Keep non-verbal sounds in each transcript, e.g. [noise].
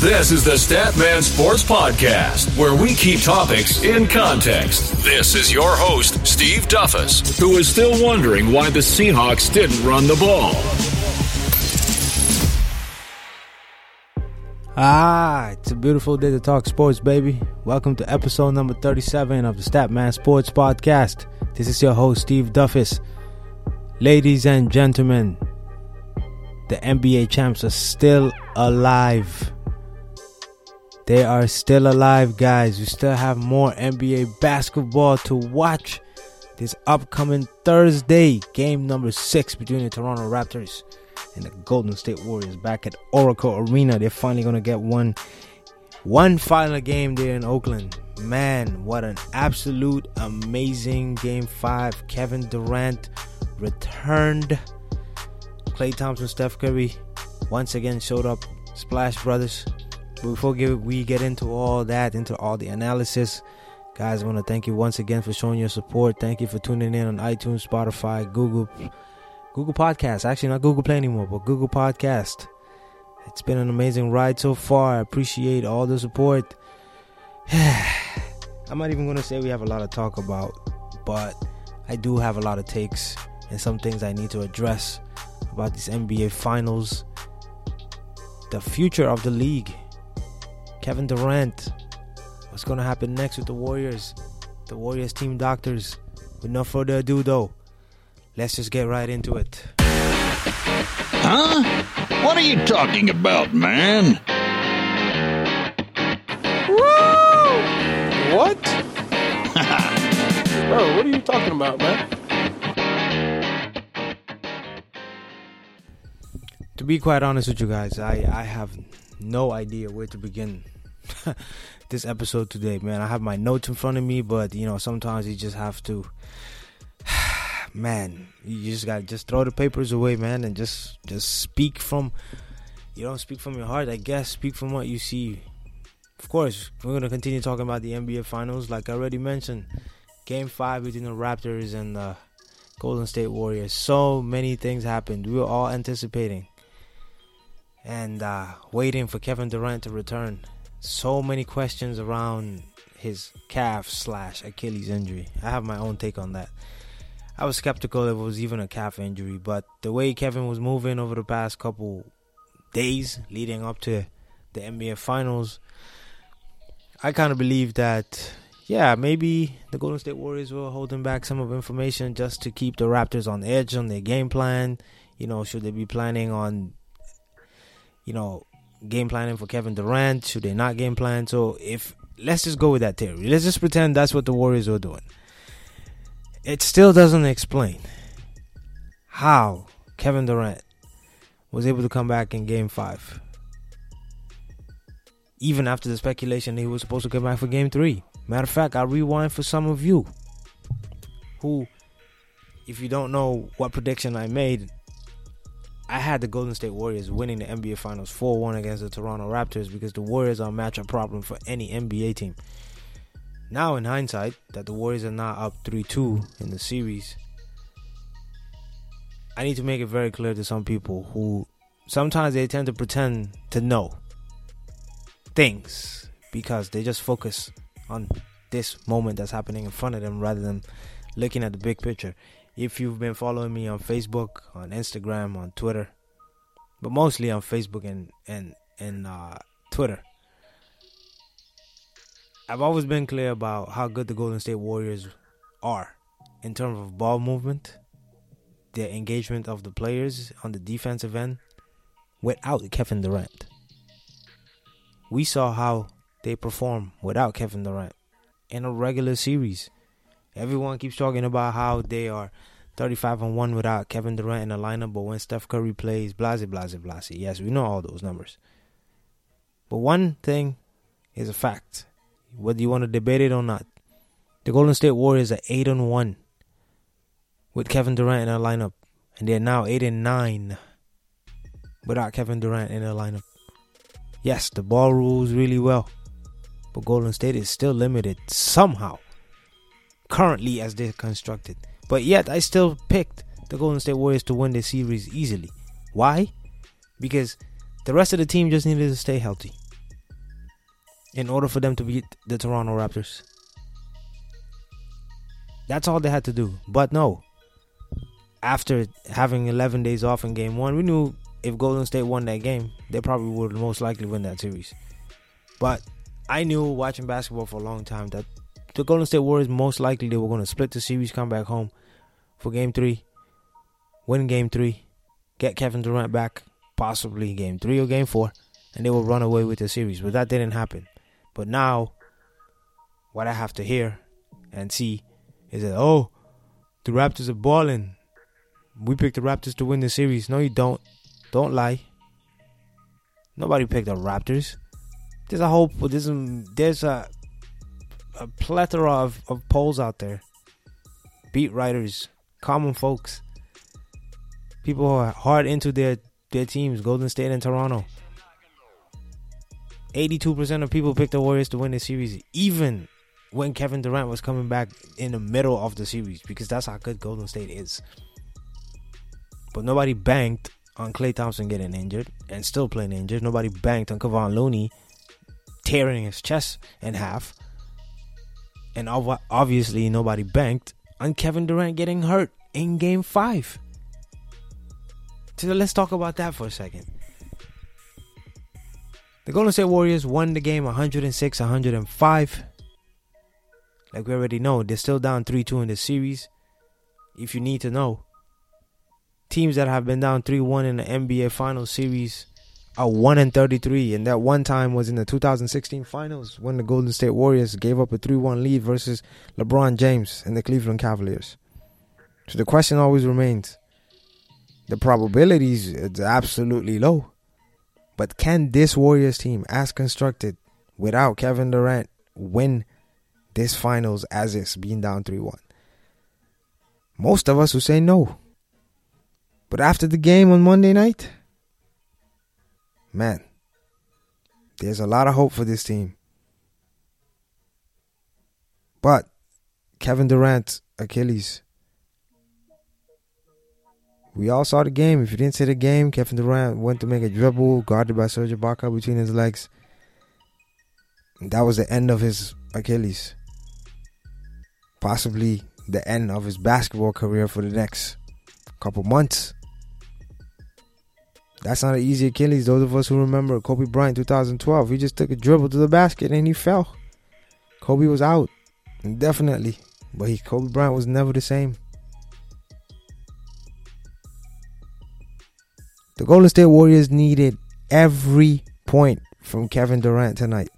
This is the Statman Sports Podcast, where we keep topics in context. This is your host, Steve Duffus, who is still wondering why the Seahawks didn't run the ball. Ah, it's a beautiful day to talk sports, baby. Welcome to episode number 37 of the Statman Sports Podcast. This is your host, Steve Duffus. Ladies and gentlemen, the NBA champs are still alive. They are still alive, guys. We still have more NBA basketball to watch this upcoming Thursday. Game number six between the Toronto Raptors and the Golden State Warriors back at Oracle Arena. They're finally gonna get one one final game there in Oakland. Man, what an absolute amazing game five. Kevin Durant returned. Klay Thompson, Steph Curry once again showed up. Splash Brothers. But before we get into all that, into all the analysis, guys, I want to thank you once again for showing your support. Thank you for tuning in on iTunes, Spotify, Google, Google Podcast. Actually, not Google Play anymore, but Google Podcast. It's been an amazing ride so far. I appreciate all the support. [sighs] I'm not even going to say we have a lot to talk about, but I do have a lot of takes and some things I need to address about these NBA finals, the future of the league, Kevin Durant, what's going to happen next with the Warriors, the Warriors team doctors. With no further ado, though, let's just get right into it. Huh? What are you talking about, man? Woo! What? [laughs] Bro, what are you talking about, man? To be quite honest with you guys, I, I have no idea where to begin [laughs] this episode today, man. I have my notes in front of me, but you know, sometimes you just have to [sighs] man, you just got just throw the papers away, man, and just just speak from you don't speak from your heart, I guess, speak from what you see. Of course, we're going to continue talking about the NBA finals like I already mentioned. Game 5 between the Raptors and the Golden State Warriors. So many things happened. We were all anticipating and uh, waiting for Kevin Durant to return. So many questions around his calf slash Achilles injury. I have my own take on that. I was skeptical if it was even a calf injury, but the way Kevin was moving over the past couple days leading up to the NBA Finals, I kind of believe that, yeah, maybe the Golden State Warriors were holding back some of information just to keep the Raptors on edge on their game plan. You know, should they be planning on you know, game planning for Kevin Durant? Should they not game plan? So if let's just go with that theory. Let's just pretend that's what the Warriors were doing. It still doesn't explain how Kevin Durant was able to come back in game five. Even after the speculation he was supposed to come back for game three. Matter of fact, I'll rewind for some of you who, if you don't know what prediction I made, I had the Golden State Warriors winning the NBA Finals 4 1 against the Toronto Raptors because the Warriors are a matchup problem for any NBA team. Now, in hindsight, that the Warriors are now up 3 2 in the series, I need to make it very clear to some people who sometimes they tend to pretend to know things because they just focus on this moment that's happening in front of them rather than looking at the big picture if you've been following me on Facebook, on Instagram, on Twitter, but mostly on Facebook and and and uh, Twitter. I've always been clear about how good the Golden State Warriors are in terms of ball movement, the engagement of the players on the defensive end without Kevin Durant. We saw how they perform without Kevin Durant in a regular series. Everyone keeps talking about how they are 35 and 1 without Kevin Durant in the lineup, but when Steph Curry plays, blase, blase, blase. Yes, we know all those numbers. But one thing is a fact. Whether you want to debate it or not, the Golden State Warriors are 8 and 1 with Kevin Durant in the lineup, and they're now 8 and 9 without Kevin Durant in the lineup. Yes, the ball rules really well, but Golden State is still limited somehow currently as they're constructed. But yet, I still picked the Golden State Warriors to win this series easily. Why? Because the rest of the team just needed to stay healthy. in order for them to beat the Toronto Raptors. That's all they had to do. But no, after having 11 days off in game one, we knew if Golden State won that game, they probably would most likely win that series. But I knew watching basketball for a long time that the Golden State Warriors most likely they were going to split the series, come back home for game three, win game three, get Kevin Durant back, possibly game three or game four, and they will run away with the series. But that didn't happen. But now, what I have to hear and see is that, oh, the Raptors are balling. We picked the Raptors to win the series. No, you don't. Don't lie. Nobody picked the Raptors. There's a whole there's a, there's a a plethora of, of polls out there. Beat writers, common folks, people who are hard into their their teams, Golden State and Toronto. 82% of people picked the Warriors to win the series, even when Kevin Durant was coming back in the middle of the series, because that's how good Golden State is. But nobody banked on Klay Thompson getting injured and still playing injured. Nobody banked on Kevon Looney tearing his chest in half. And obviously, nobody banked on Kevin Durant getting hurt in game five. So let's talk about that for a second. The Golden State Warriors won the game 106 105. Like we already know, they're still down 3 2 in the series. If you need to know, teams that have been down 3 1 in the NBA Finals series are 1 and 33. And that one time was in the 2016 Finals when the Golden State Warriors gave up a 3 1 lead versus LeBron James and the Cleveland Cavaliers. So the question always remains the probabilities is absolutely low. But can this Warriors team, as constructed, without Kevin Durant, win this finals as it's being down 3 1? Most of us will say no. But after the game on Monday night, man, there's a lot of hope for this team. But Kevin Durant, Achilles. We all saw the game. If you didn't see the game, Kevin Durant went to make a dribble, guarded by Serge Ibaka between his legs. That was the end of his Achilles. Possibly the end of his basketball career for the next couple months. That's not an easy Achilles. Those of us who remember Kobe Bryant 2012, he just took a dribble to the basket and he fell. Kobe was out, definitely, but he Kobe Bryant was never the same. The Golden State Warriors needed every point from Kevin Durant tonight.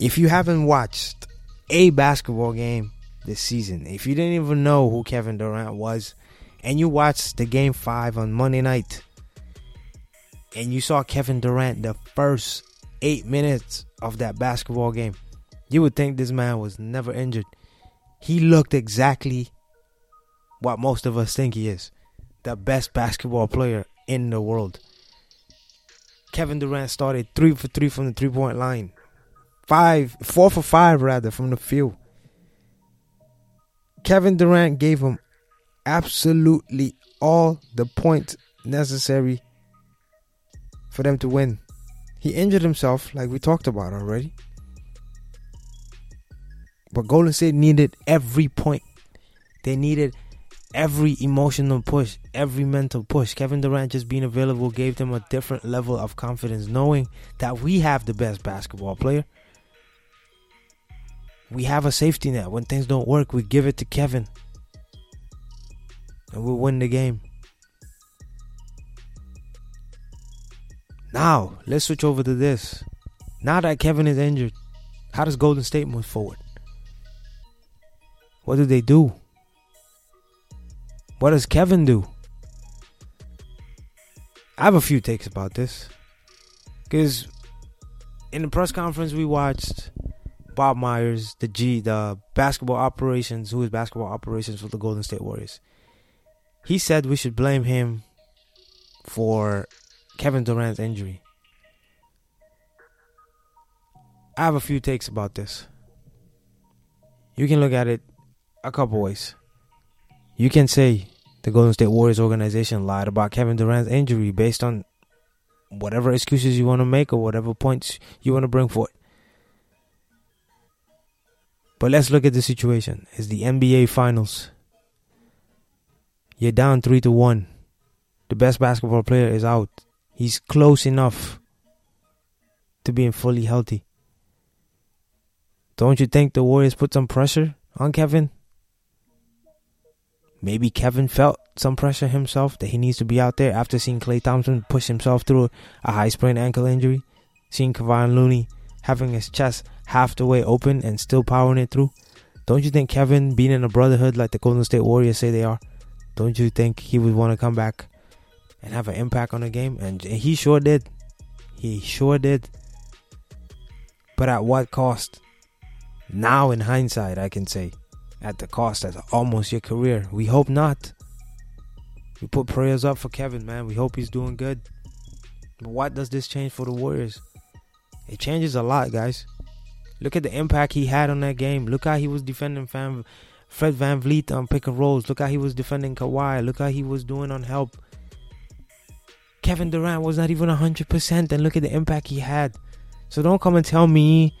If you haven't watched a basketball game this season, if you didn't even know who Kevin Durant was, and you watched the game five on Monday night, and you saw Kevin Durant the first eight minutes of that basketball game, you would think this man was never injured. He looked exactly what most of us think he is the best basketball player in the world. Kevin Durant started three for three from the three point line, five, four for five rather from the field. Kevin Durant gave him absolutely all the points necessary for them to win. He injured himself, like we talked about already. But Golden State needed every point. They needed every emotional push, every mental push. Kevin Durant just being available gave them a different level of confidence, knowing that we have the best basketball player. We have a safety net. When things don't work, we give it to Kevin. And we'll win the game. Now, let's switch over to this. Now that Kevin is injured, how does Golden State move forward? What do they do? What does Kevin do? I have a few takes about this. Because in the press conference we watched, Bob Myers, the G, the basketball operations, who is basketball operations for the Golden State Warriors, he said we should blame him for Kevin Durant's injury. I have a few takes about this. You can look at it a couple ways. You can say the Golden State Warriors organization lied about Kevin Durant's injury based on whatever excuses you want to make or whatever points you want to bring forth. But let's look at the situation. It's the NBA Finals. You're down three to one. The best basketball player is out. He's close enough to being fully healthy. Don't you think the Warriors put some pressure on Kevin? Maybe Kevin felt some pressure himself that he needs to be out there after seeing Klay Thompson push himself through a high sprained ankle injury, seeing Kevon Looney having his chest half the way open and still powering it through. Don't you think Kevin, being in a brotherhood like the Golden State Warriors say they are, don't you think he would want to come back and have an impact on the game? And he sure did. He sure did. But at what cost? Now, in hindsight, I can say, at the cost of almost your career. We hope not. We put prayers up for Kevin, man. We hope he's doing good. But what does this change for the Warriors? It changes a lot, guys. Look at the impact he had on that game. Look how he was defending Fred VanVleet on pick and rolls. Look how he was defending Kawhi. Look how he was doing on help. Kevin Durant was not even 100%, and look at the impact he had. So don't come and tell me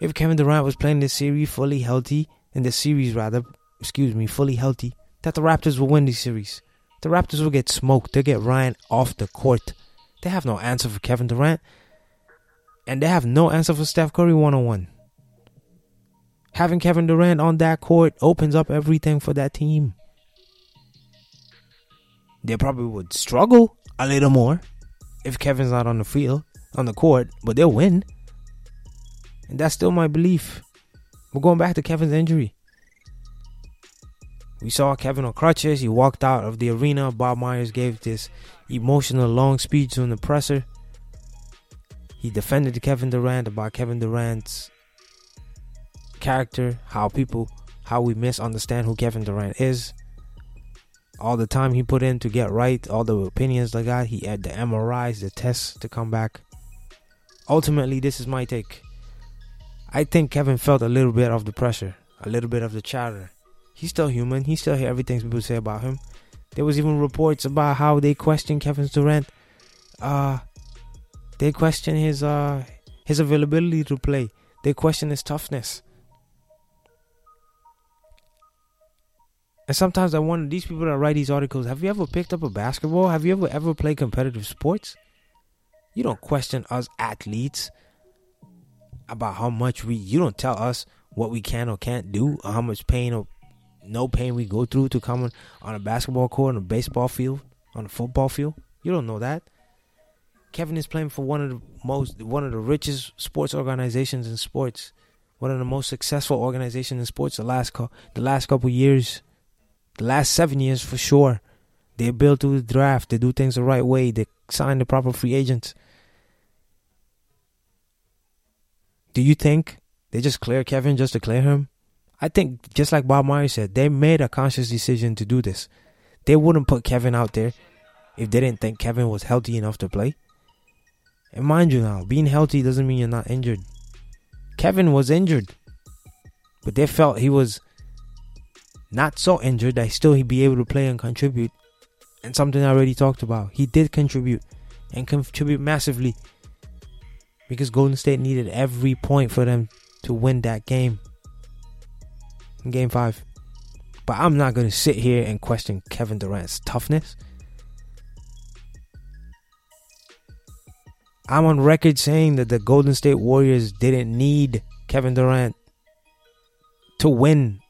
if Kevin Durant was playing this series fully healthy, in the series rather, excuse me, fully healthy, that the Raptors will win this series. The Raptors will get smoked. They'll get Ryan off the court. They have no answer for Kevin Durant. And they have no answer for Steph Curry one on one. Having Kevin Durant on that court opens up everything for that team. They probably would struggle a little more if Kevin's not on the field, on the court, but they'll win. And that's still my belief. We're going back to Kevin's injury. We saw Kevin on crutches. He walked out of the arena. Bob Myers gave this emotional long speech on the presser. He defended Kevin Durant about Kevin Durant's character, how people, how we misunderstand who Kevin Durant is. All the time he put in to get right, all the opinions they got, he had the MRIs, the tests to come back. Ultimately, this is my take. I think Kevin felt a little bit of the pressure, a little bit of the chatter. He's still human. He still hear everything people say about him. There was even reports about how they questioned Kevin Durant. Uh, they question his uh his availability to play. They question his toughness. And sometimes I wonder these people that write these articles, have you ever picked up a basketball? Have you ever ever played competitive sports? You don't question us athletes about how much we you don't tell us what we can or can't do or how much pain or no pain we go through to come on, a basketball court on a baseball field on a football field you don't know that kevin is playing for one of the most one of the richest sports organizations in sports one of the most successful organizations in sports the last co- the last couple years the last seven years for sure they build through the draft they do things the right way they sign the proper free agents Do you think they just clear Kevin just to clear him? I think, just like Bob Myers said, they made a conscious decision to do this. They wouldn't put Kevin out there if they didn't think Kevin was healthy enough to play. And mind you now, being healthy doesn't mean you're not injured. Kevin was injured, but they felt he was not so injured that still he'd be able to play and contribute. And something I already talked about, he did contribute and contribute massively because Golden State needed every point for them to win that game in game five. But I'm not going to sit here and question Kevin Durant's toughness. I'm on record saying that the Golden State Warriors didn't need Kevin Durant to win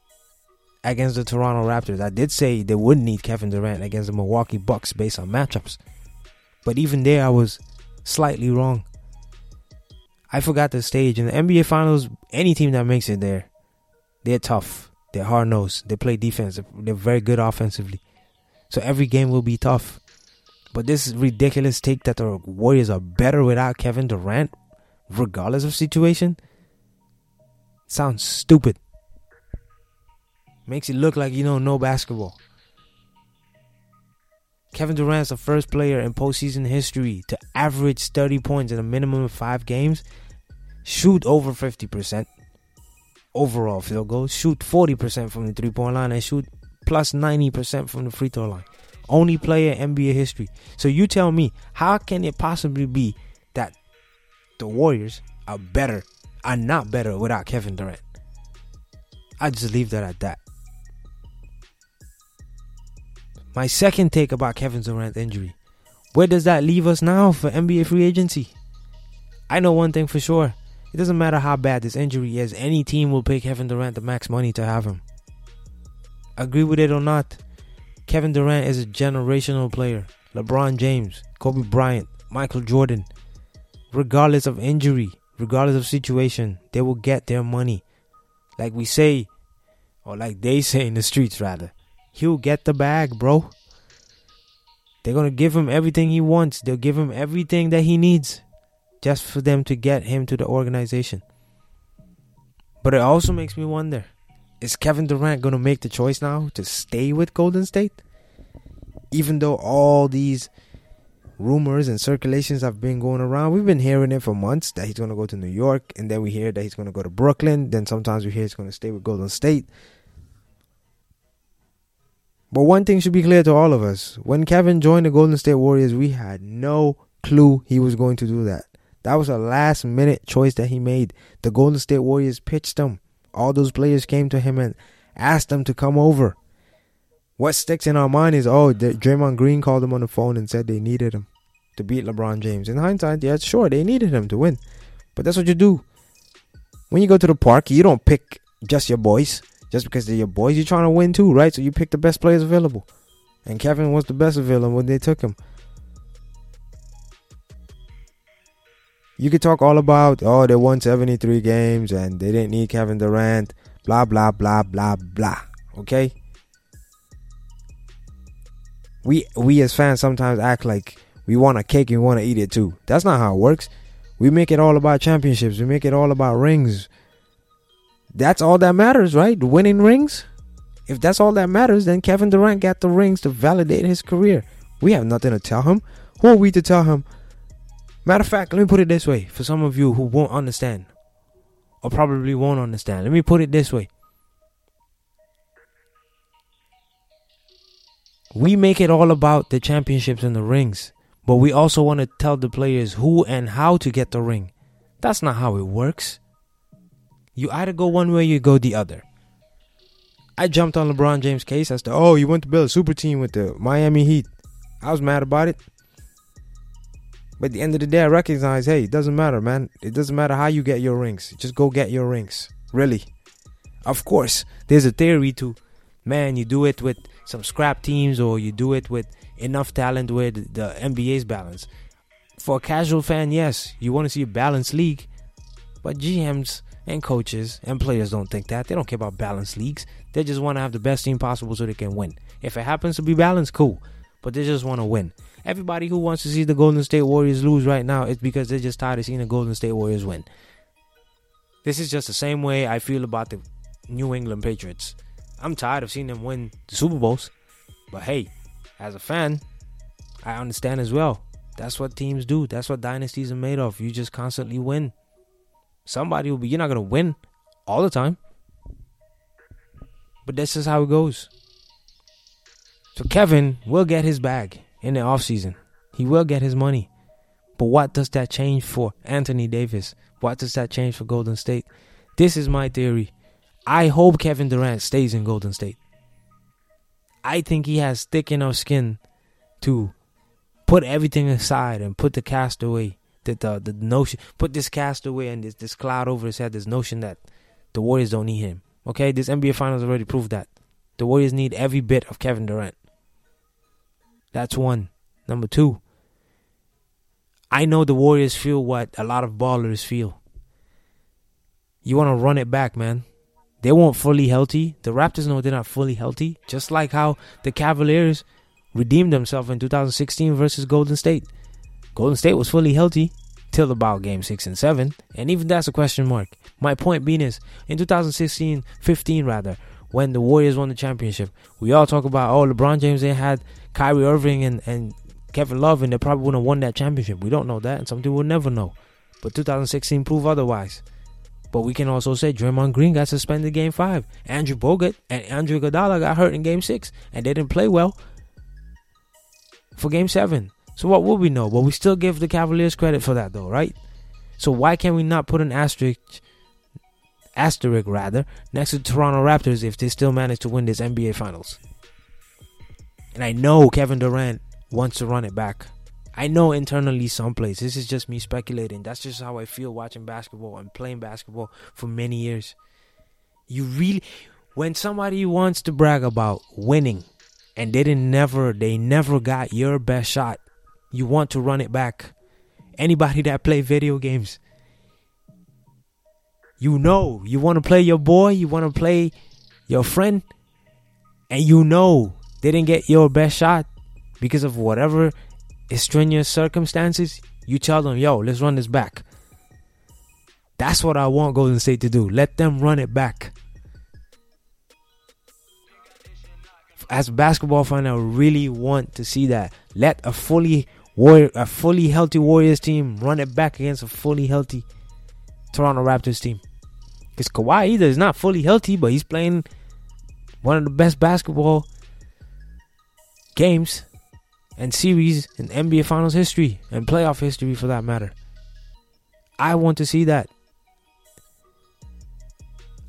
against the Toronto Raptors. I did say they wouldn't need Kevin Durant against the Milwaukee Bucks based on matchups. But even there, I was slightly wrong. I forgot the stage in the NBA Finals. Any team that makes it there, they're tough. They're hard nosed. They play defense. They're very good offensively. So every game will be tough. But this ridiculous take that the Warriors are better without Kevin Durant, regardless of situation, sounds stupid. Makes it look like you don't know basketball. Kevin Durant is the first player in postseason history to average 30 points in a minimum of five games shoot over 50% overall field goals, shoot 40% from the three point line, and shoot plus 90% from the free throw line. Only player in NBA history. So you tell me, how can it possibly be that the Warriors are better, are not better without Kevin Durant? I just leave that at that. My second take about Kevin Durant's injury. Where does that leave us now for NBA free agency? I know one thing for sure. It doesn't matter how bad this injury is, any team will pay Kevin Durant the max money to have him. Agree with it or not, Kevin Durant is a generational player. LeBron James, Kobe Bryant, Michael Jordan, regardless of injury, regardless of situation, they will get their money. Like we say, or like they say in the streets, rather. He'll get the bag, bro. They're going to give him everything he wants. They'll give him everything that he needs just for them to get him to the organization. But it also makes me wonder is Kevin Durant going to make the choice now to stay with Golden State? Even though all these rumors and circulations have been going around, we've been hearing it for months that he's going to go to New York, and then we hear that he's going to go to Brooklyn. Then sometimes we hear he's going to stay with Golden State. But one thing should be clear to all of us when Kevin joined the Golden State Warriors, we had no clue he was going to do that. That was a last minute choice that he made. The Golden State Warriors pitched him. All those players came to him and asked him to come over. What sticks in our mind is, oh, Draymond Green called him on the phone and said they needed him to beat LeBron James. In hindsight, yeah, sure, they needed him to win. But that's what you do. When you go to the park, you don't pick just your boys just because they're your boys, you're trying to win too, right? So you pick the best players available. And Kevin was the best available when they took him. You could talk all about, oh, they won 73 games and they didn't need Kevin Durant, blah, blah, blah, blah, blah. Okay? We we as fans sometimes act like we want a cake and we want to eat it too. That's not how it works. We make it all about championships. We make it all about rings that's all that matters, right? Winning rings. If that's all that matters, then Kevin Durant got the rings to validate his career. We have nothing to tell him. Who are we to tell him? Matter of fact, let me put it this way for some of you who won't understand or probably won't understand. Let me put it this way. We make it all about the championships and the rings, but we also want to tell the players who and how to get the ring. That's not how it works. You either go one way or you go the other. I jumped on LeBron James' case as to, oh, you went to build a super team with the Miami Heat. I was mad about it. But at the end of the day, I recognize, hey, it doesn't matter, man. It doesn't matter how you get your rings. Just go get your rings. Really. Of course, there's a theory to, man, you do it with some scrap teams or you do it with enough talent where the, the NBA's balance. For a casual fan, yes, you want to see a balanced league. But GMs and coaches and players don't think that. They don't care about balanced leagues. They just want to have the best team possible so they can win. If it happens to be balanced, cool. But they just want to win. Everybody who wants to see the Golden State Warriors lose right now is because they're just tired of seeing the Golden State Warriors win. This is just the same way I feel about the New England Patriots. I'm tired of seeing them win the Super Bowls. But hey, as a fan, I understand as well. That's what teams do. That's what dynasties are made of. You just constantly win. Somebody will be, you're not to win all the time. But this is how it goes. So Kevin will get his bag in the offseason. He will get his money. But what does that change for Anthony Davis? What does that change for Golden State? This is my theory. I hope Kevin Durant stays in Golden State. I think he has thick enough skin to put everything aside and put the cast away the, the the notion put this cast away and this this cloud over his head. This notion that the Warriors don't need him. Okay, this NBA Finals already proved that the Warriors need every bit of Kevin Durant. That's one. Number two. I know the Warriors feel what a lot of ballers feel. You want to run it back, man. They weren't fully healthy. The Raptors know they're not fully healthy. Just like how the Cavaliers redeemed themselves in 2016 versus Golden State. Golden State was fully healthy till about game 6 and 7, and even that's a question mark. My point being is, in 2016 15 rather, when the Warriors won the championship, we all talk about, oh, LeBron James, they had Kyrie Irving and, and Kevin Love, and they probably wouldn't have won that championship. We don't know that, and some people will never know. But 2016 proved otherwise. But we can also say Draymond Green got suspended game five. Andrew Bogut and Andrew Iguodala got hurt in game six, and they didn't play well for game seven. So what will we know? But we still give the Cavaliers credit for that, though, right? So why can we not put an asterisk asterisk rather, next to Toronto Raptors if they still manage to win this NBA Finals. And I know Kevin Durant wants to run it back. I know internally someplace. This is just me speculating. That's just how I feel watching basketball and playing basketball for many years. You really when somebody wants to brag about winning and they didn't never they never got your best shot, you want to run it back. Anybody that play video games, you know you want to play your boy, you want to play your friend, and you know they didn't get your best shot because of whatever extraneous circumstances. You tell them, yo, let's run this back. That's what I want Golden State to do. Let them run it back. As a basketball fan, I really want to see that. Let a fully warrior, a fully healthy Warriors team run it back against a fully healthy Toronto Raptors team. Because Kawhi either is not fully healthy, but he's playing one of the best basketball games and series in NBA Finals history and playoff history for that matter. I want to see that.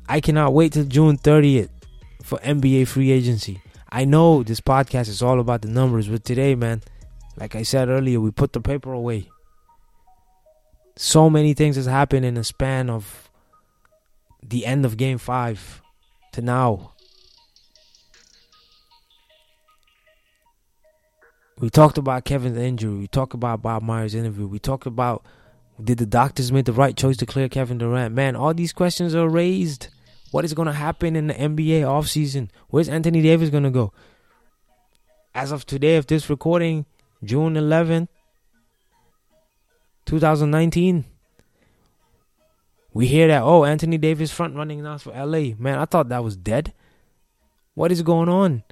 I cannot wait till June 30th for NBA free agency. I know this podcast is all about the numbers, but today, man, like I said earlier, we put the paper away. So many things has happened in the span of the end of game 5 to now. We talked about Kevin's injury. We talked about Bob Myers' interview. We talked about did the doctors make the right choice to clear Kevin Durant? Man, all these questions are raised. What is going to happen in the NBA offseason? Where's Anthony Davis going to go? As of today, of this recording, June 11th, 2019, we hear that, oh, Anthony Davis front running now for LA. Man, I thought that was dead. What is going on?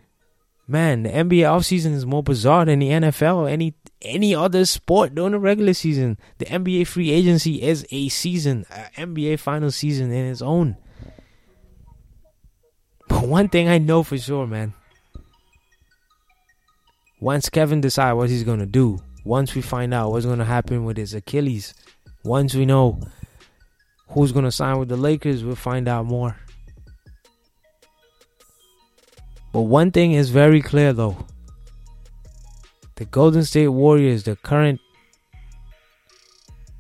Man, the NBA offseason is more bizarre than the NFL or any any other sport during the regular season. The NBA free agency is a season, an NBA final season in its own. But [laughs] one thing I know for sure, man. Once Kevin decide what he's gonna do, once we find out what's gonna happen with his Achilles, once we know who's gonna sign with the Lakers, we'll find out more. But one thing is very clear though. The Golden State Warriors, the current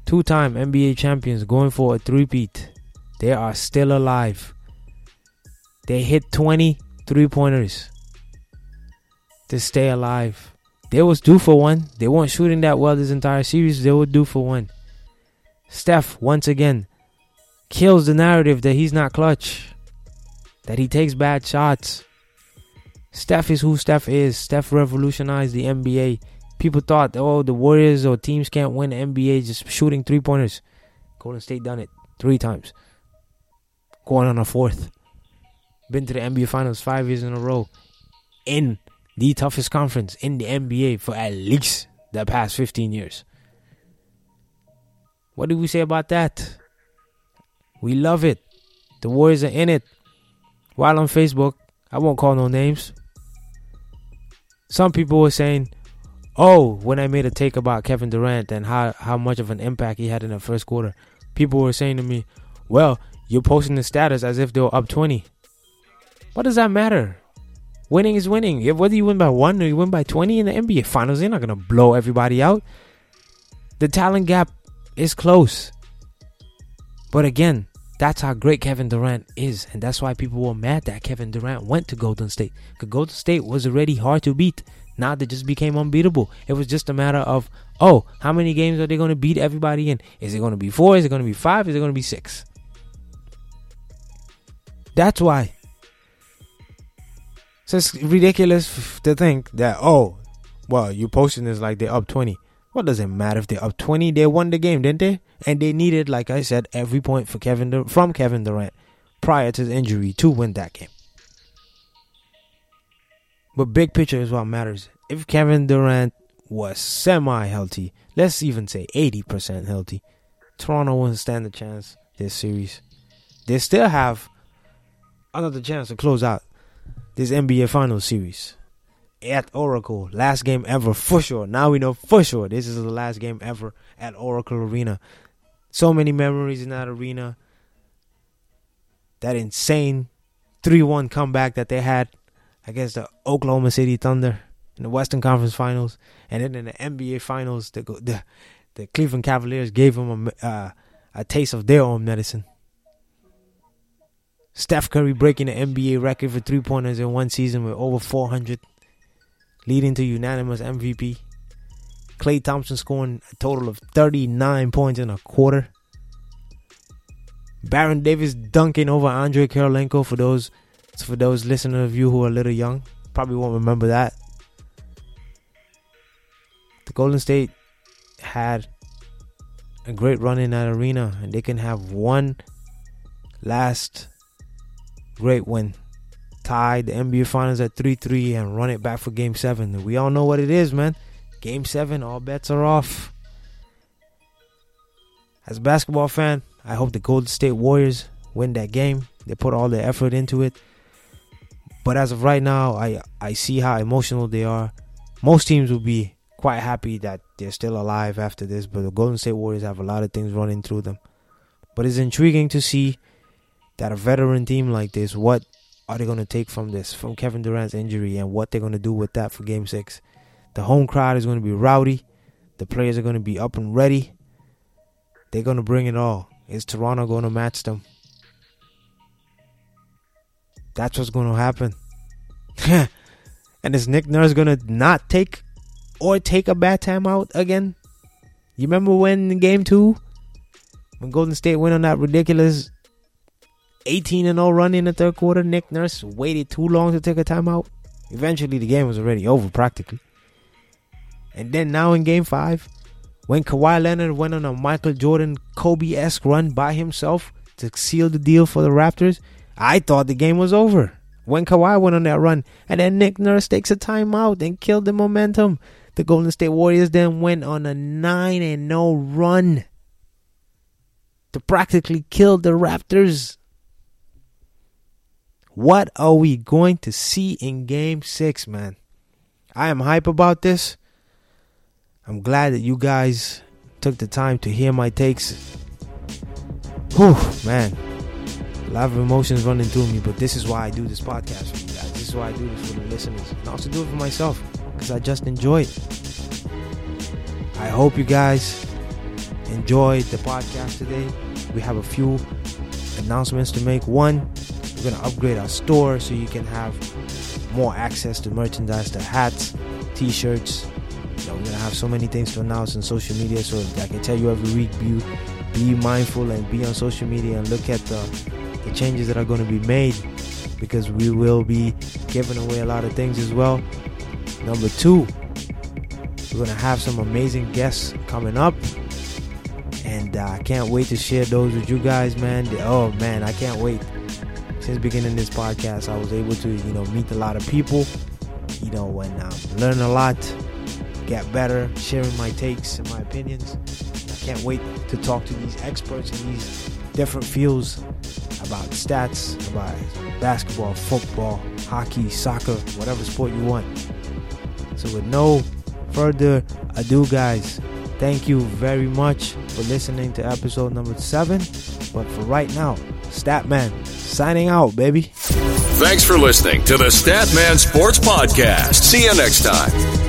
two time NBA champions going for a three-peat, they are still alive. They hit 20 three pointers to stay alive. They was due for one. They weren't shooting that well this entire series. They were due for one. Steph, once again, kills the narrative that he's not clutch, that he takes bad shots. Steph is who Steph is. Steph revolutionized the NBA. People thought, oh, the Warriors or teams can't win the NBA just shooting three pointers. Golden State done it three times. Going on a fourth. Been to the NBA Finals five years in a row. In the toughest conference in the NBA for at least the past 15 years. What do we say about that? We love it. The Warriors are in it. While on Facebook, I won't call no names. Some people were saying, "Oh, when I made a take about Kevin Durant and how how much of an impact he had in the first quarter, people were saying to me, "Well, you're posting the status as if they were up 20." What does that matter? Winning is winning. Whether you win by one or you win by 20 in the NBA Finals, you're not gonna blow everybody out. The talent gap is close. But again, that's how great Kevin Durant is, and that's why people were mad that Kevin Durant went to Golden State. Because Golden State was already hard to beat. Now they just became unbeatable. It was just a matter of, oh, how many games are they going to beat everybody in? Is it going to be four? Is it going to be five? Is it going to be six? That's why. So it's ridiculous to think that, oh, well, you're posting this like they're up 20. What does it matter if they're up 20? They won the game, didn't they? And they needed, like I said, every point for Kevin Dur- from Kevin Durant prior to the injury to win that game. But big picture is what matters. If Kevin Durant was semi healthy, let's even say 80% healthy, Toronto wouldn't stand a chance this series. They still have another chance to close out this NBA Finals series at Oracle. Last game ever for sure. Now we know for sure this is the last game ever at Oracle Arena. So many memories in that arena. that insane 3-1 comeback that they had against the Oklahoma City Thunder in the Western Conference Finals, and then in the NBA Finals, the the, the Cleveland Cavaliers gave them a uh, a taste of their own medicine. Steph Curry breaking the NBA record for three pointers in one season with over 400, leading to unanimous MVP. Klay Thompson scoring a total of 39 points in a quarter. Baron Davis dunking over Andrei Kirilenko for those for those listeners of you who are a little young. Probably won't remember that. The Golden State had a great run in that arena and they can have one last great win. Tie the NBA Finals at 3 3 and run it back for Game 7. We all know what it is, man. Game 7, all bets are off. As a basketball fan, I hope the Golden State Warriors win that game. They put all their effort into it. But as of right now, I, I see how emotional they are. Most teams will be quite happy that they're still alive after this, but the Golden State Warriors have a lot of things running through them. But it's intriguing to see that a veteran team like this, what are they going to take from this, from Kevin Durant's injury, and what they're going to do with that for Game 6. The home crowd is going to be rowdy. The players are going to be up and ready. They're going to bring it all. Is Toronto going to match them? That's what's going to happen. [laughs] and is Nick Nurse going to not take or take a bad time out again? You remember when in game two, when Golden State went on that ridiculous 18 and 0 run in the third quarter, Nick Nurse waited too long to take a timeout. Eventually, the game was already over practically. And then now in game five, when Kawhi Leonard went on a Michael Jordan Kobe esque run by himself to seal the deal for the Raptors, I thought the game was over. When Kawhi went on that run, and then Nick Nurse takes a timeout and killed the momentum. The Golden State Warriors then went on a 9 and 0 run to practically kill the Raptors. What are we going to see in game six, man? I am hype about this. I'm glad that you guys took the time to hear my takes. Whew, man. A lot of emotions running through me, but this is why I do this podcast for you guys. This is why I do this for the listeners. And I also do it for myself because I just enjoy it. I hope you guys enjoyed the podcast today. We have a few announcements to make. One, we're going to upgrade our store so you can have more access to merchandise, the hats, t shirts. You know, we're going to have so many things to announce on social media. So I can tell you every week be, be mindful and be on social media and look at the, the changes that are going to be made because we will be giving away a lot of things as well. Number two, we're going to have some amazing guests coming up. And uh, I can't wait to share those with you guys, man. Oh, man, I can't wait. Since beginning this podcast, I was able to, you know, meet a lot of people, you know, and um, learn a lot, get better, sharing my takes and my opinions. I can't wait to talk to these experts in these different fields about stats, about basketball, football, hockey, soccer, whatever sport you want. So, with no further ado, guys, thank you very much for listening to episode number seven. But for right now, Statman signing out, baby. Thanks for listening to the Statman Sports Podcast. See you next time.